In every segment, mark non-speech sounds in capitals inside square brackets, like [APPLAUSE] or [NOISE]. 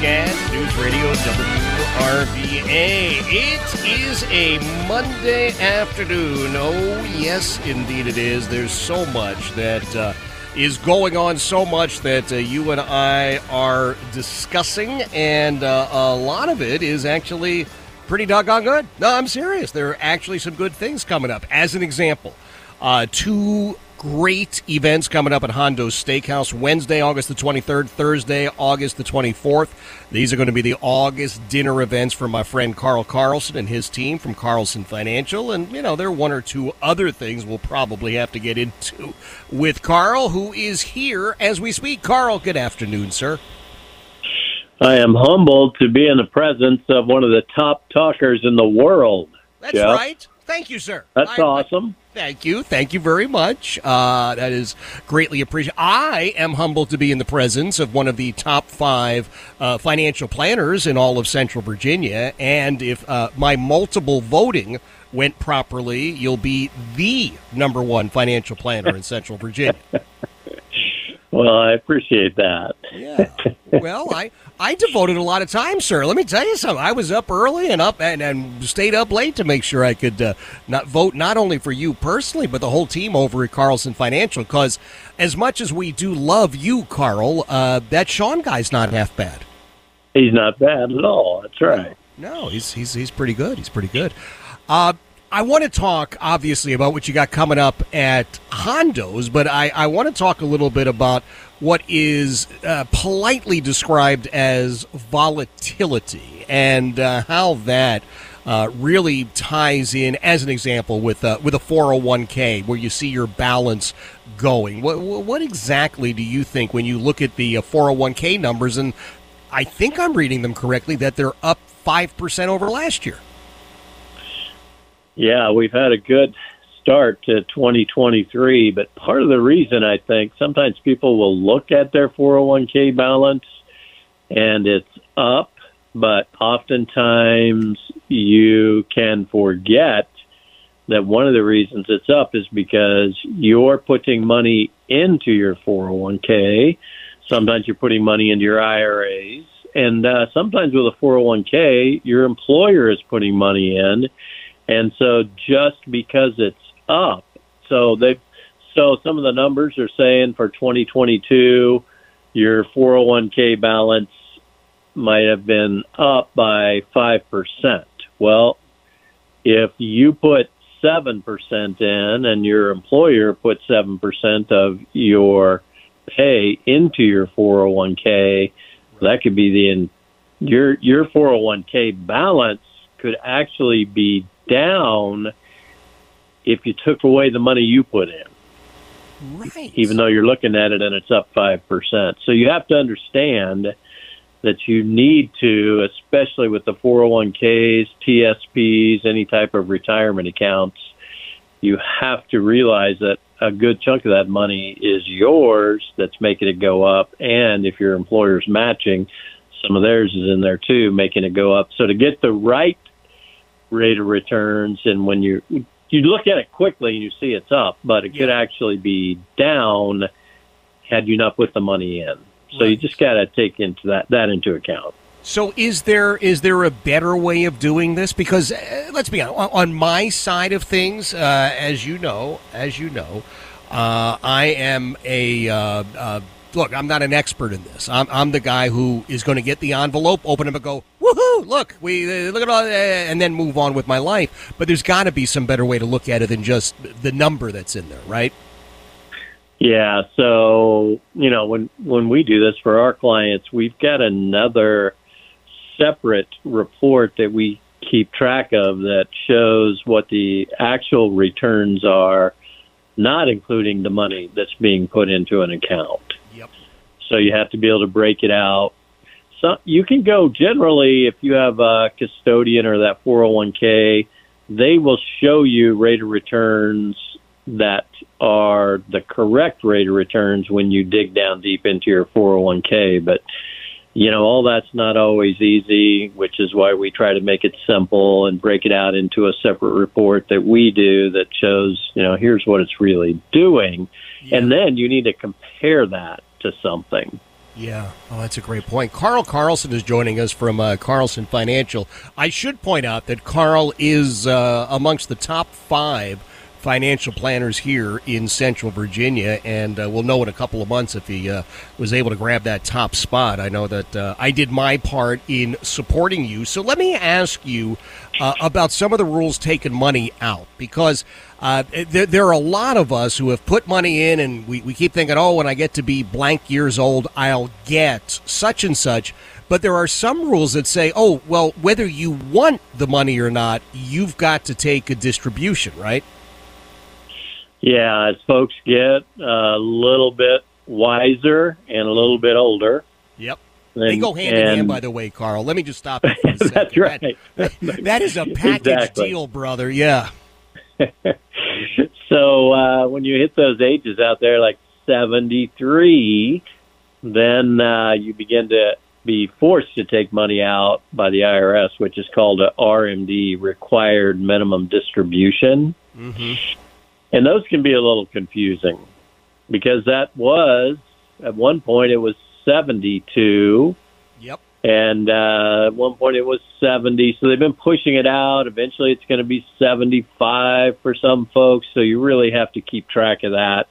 Katz, News Radio WRVA. It is a Monday afternoon. Oh, yes, indeed it is. There's so much that uh, is going on, so much that uh, you and I are discussing, and uh, a lot of it is actually pretty doggone good. No, I'm serious. There are actually some good things coming up. As an example, uh, two great events coming up at Hondo's Steakhouse Wednesday, August the 23rd, Thursday, August the 24th. These are going to be the August dinner events for my friend Carl Carlson and his team from Carlson Financial. And, you know, there are one or two other things we'll probably have to get into with Carl, who is here as we speak. Carl, good afternoon, sir. I am humbled to be in the presence of one of the top talkers in the world. That's Jeff. right. Thank you, sir. That's I- awesome. Thank you. Thank you very much. Uh, that is greatly appreciated. I am humbled to be in the presence of one of the top five uh, financial planners in all of Central Virginia. And if uh, my multiple voting went properly, you'll be the number one financial planner in Central Virginia. [LAUGHS] Well, I appreciate that. Yeah. Well, I, I devoted a lot of time, sir. Let me tell you something. I was up early and up and, and stayed up late to make sure I could uh, not vote not only for you personally, but the whole team over at Carlson Financial. Because as much as we do love you, Carl, uh, that Sean guy's not half bad. He's not bad at all. That's right. No, he's he's he's pretty good. He's pretty good. Uh, I want to talk obviously about what you got coming up at Hondo's, but I, I want to talk a little bit about what is uh, politely described as volatility and uh, how that uh, really ties in, as an example, with uh, with a 401k where you see your balance going. What, what exactly do you think when you look at the uh, 401k numbers? And I think I'm reading them correctly that they're up five percent over last year. Yeah, we've had a good start to 2023, but part of the reason I think sometimes people will look at their 401k balance and it's up, but oftentimes you can forget that one of the reasons it's up is because you're putting money into your 401k. Sometimes you're putting money into your IRAs. And uh, sometimes with a 401k, your employer is putting money in. And so just because it's up, so they so some of the numbers are saying for 2022 your 401k balance might have been up by 5%. Well, if you put 7% in and your employer put 7% of your pay into your 401k, that could be the your your 401k balance could actually be down if you took away the money you put in Right. even though you're looking at it and it's up 5%. So you have to understand that you need to, especially with the 401ks, TSPs, any type of retirement accounts, you have to realize that a good chunk of that money is yours that's making it go up. And if your employer's matching, some of theirs is in there too, making it go up. So to get the right rate of returns, and when you you look at it quickly and you see it's up, but it could actually be down had you not put the money in. So you just got to take into that that into account. So is there is there a better way of doing this? Because uh, let's be honest, on, my side of things, uh, as you know, as you know, uh, I am a uh, uh, look. I'm not an expert in this. I'm, I'm the guy who is going to get the envelope, open it, and go, woohoo! Look, we uh, look at all, uh, and then move on with my life. But there's got to be some better way to look at it than just the number that's in there, right? Yeah, so you know when when we do this for our clients, we've got another separate report that we keep track of that shows what the actual returns are not including the money that's being put into an account. Yep. So you have to be able to break it out. So you can go generally if you have a custodian or that 401k, they will show you rate of returns that are the correct rate of returns when you dig down deep into your 401k. But you know, all that's not always easy, which is why we try to make it simple and break it out into a separate report that we do that shows, you know, here's what it's really doing. Yeah. And then you need to compare that to something. Yeah, oh, that's a great point. Carl Carlson is joining us from uh, Carlson Financial. I should point out that Carl is uh, amongst the top five financial planners here in Central Virginia, and uh, we'll know in a couple of months if he uh, was able to grab that top spot. I know that uh, I did my part in supporting you. So let me ask you uh, about some of the rules taking money out, because uh, there, there, are a lot of us who have put money in, and we, we keep thinking, oh, when I get to be blank years old, I'll get such and such. But there are some rules that say, oh, well, whether you want the money or not, you've got to take a distribution, right? Yeah, as folks get a little bit wiser and a little bit older. Yep. they go hand in hand, by the way, Carl. Let me just stop you for a [LAUGHS] second. [LAUGHS] That's right. That, that is a package exactly. deal, brother. Yeah. [LAUGHS] so uh, when you hit those ages out there, like 73, then uh, you begin to be forced to take money out by the IRS, which is called a RMD, required minimum distribution. Mm-hmm. And those can be a little confusing because that was, at one point, it was 72. Yep. And uh, at one point it was 70. So they've been pushing it out. Eventually it's going to be 75 for some folks. So you really have to keep track of that.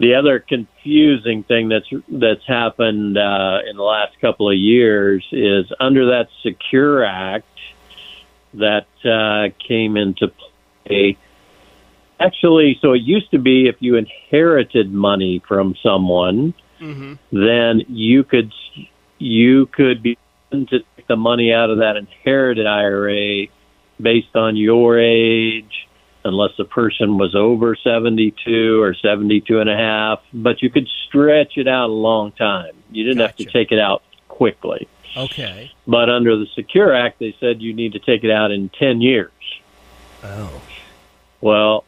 The other confusing thing that's that's happened uh, in the last couple of years is under that Secure Act that uh, came into play Actually, so it used to be if you inherited money from someone, mm-hmm. then you could you could be to take the money out of that inherited IRA based on your age, unless the person was over 72 or 72 and a half, but you could stretch it out a long time. You didn't gotcha. have to take it out quickly. Okay. But under the Secure Act, they said you need to take it out in 10 years. Oh. Well,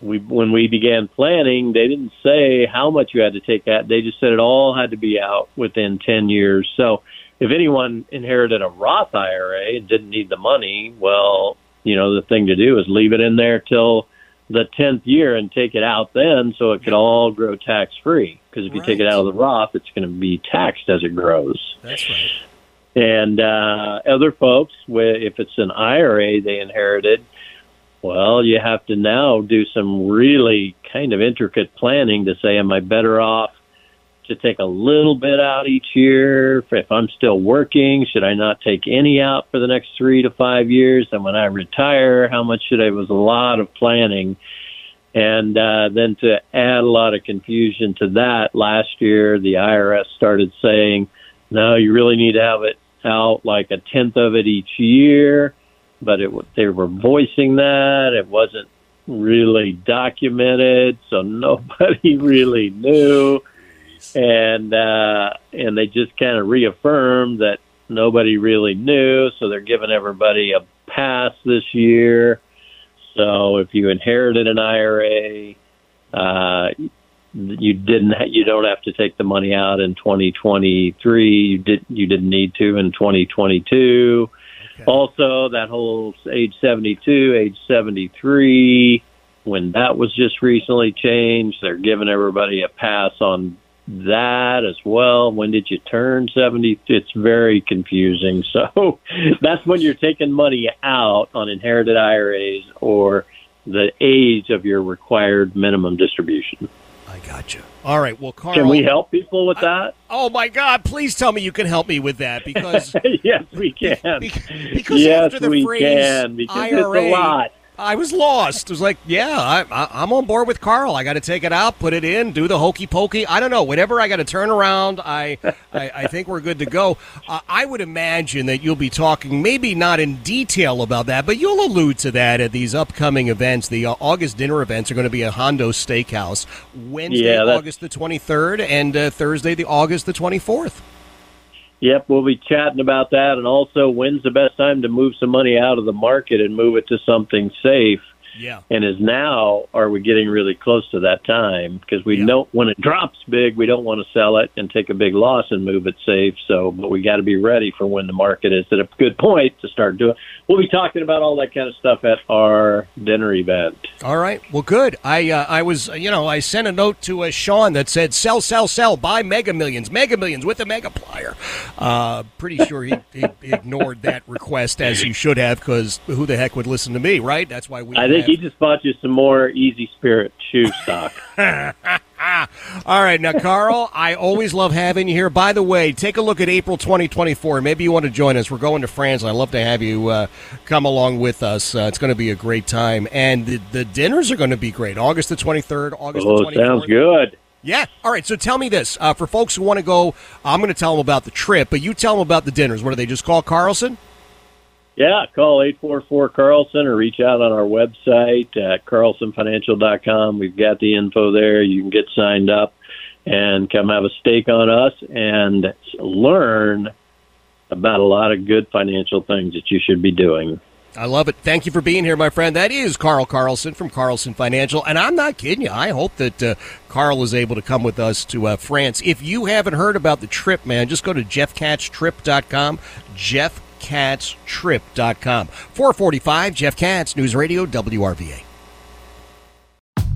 we when we began planning, they didn't say how much you had to take out. They just said it all had to be out within 10 years. So if anyone inherited a Roth IRA and didn't need the money, well, you know, the thing to do is leave it in there till the 10th year and take it out then so it could all grow tax free. Because if you take it out of the Roth, it's going to be taxed as it grows. That's right. And uh, other folks, if it's an IRA they inherited, well, you have to now do some really kind of intricate planning to say, am I better off to take a little bit out each year? If I'm still working, should I not take any out for the next three to five years? And when I retire, how much should I? It was a lot of planning. And uh, then to add a lot of confusion to that, last year the IRS started saying, no, you really need to have it out like a tenth of it each year. But it, they were voicing that it wasn't really documented, so [LAUGHS] nobody really knew. And uh, and they just kind of reaffirmed that nobody really knew, so they're giving everybody a pass this year. So if you inherited an IRA, uh, you didn't ha- you don't have to take the money out in 2023 you did you didn't need to in 2022 Okay. also that whole age 72 age 73 when that was just recently changed they're giving everybody a pass on that as well. When did you turn 70 it's very confusing. [LAUGHS] So that's when you're taking money out on inherited IRAs or the age of your required minimum distribution I gotcha. All right. Well, Carl. can we help people with that? Oh my God! Please tell me you can help me with that because [LAUGHS] yes, we can. be- because yes, after the we phrase can because IRA, it's a lot. I was lost. It was like, yeah, I, am on board with Carl. I got to take it out, put it in, do the hokey pokey. I don't know. Whatever I got to turn around, I, I, I, think we're good to go. Uh, I would imagine that you'll be talking, maybe not in detail about that, but you'll allude to that at these upcoming events. The uh, August dinner events are going to be at Hondo Steakhouse Wednesday, yeah, August the 23rd, and uh, Thursday, the August the 24th. Yep, we'll be chatting about that, and also when's the best time to move some money out of the market and move it to something safe. Yeah. And is now are we getting really close to that time? Because we yeah. know when it drops big, we don't want to sell it and take a big loss and move it safe. So, but we got to be ready for when the market is at a good point to start doing. We'll be talking about all that kind of stuff at our dinner event. All right. Well, good. I uh, I was you know I sent a note to uh, Sean that said sell sell sell buy Mega Millions Mega Millions with a Megaplier. Uh, pretty sure he, he ignored that request as he should have because who the heck would listen to me, right? That's why we. I think he just bought you some more Easy Spirit shoe stock. [LAUGHS] All right, now, Carl, I always love having you here. By the way, take a look at April 2024. Maybe you want to join us. We're going to France. I'd love to have you uh, come along with us. Uh, it's going to be a great time. And the, the dinners are going to be great. August the 23rd, August oh, the 24th. sounds good. Yeah. All right. So tell me this. Uh, for folks who want to go, I'm going to tell them about the trip, but you tell them about the dinners. What do they just call Carlson? Yeah, call 844 Carlson or reach out on our website at carlsonfinancial.com. We've got the info there. You can get signed up and come have a steak on us and learn about a lot of good financial things that you should be doing. I love it. Thank you for being here, my friend. That is Carl Carlson from Carlson Financial. And I'm not kidding you. I hope that uh, Carl is able to come with us to uh, France. If you haven't heard about the trip, man, just go to jeffkatztrip.com. Jeff jeffkatztrip.com. 445 Jeff Katz, News Radio, WRVA.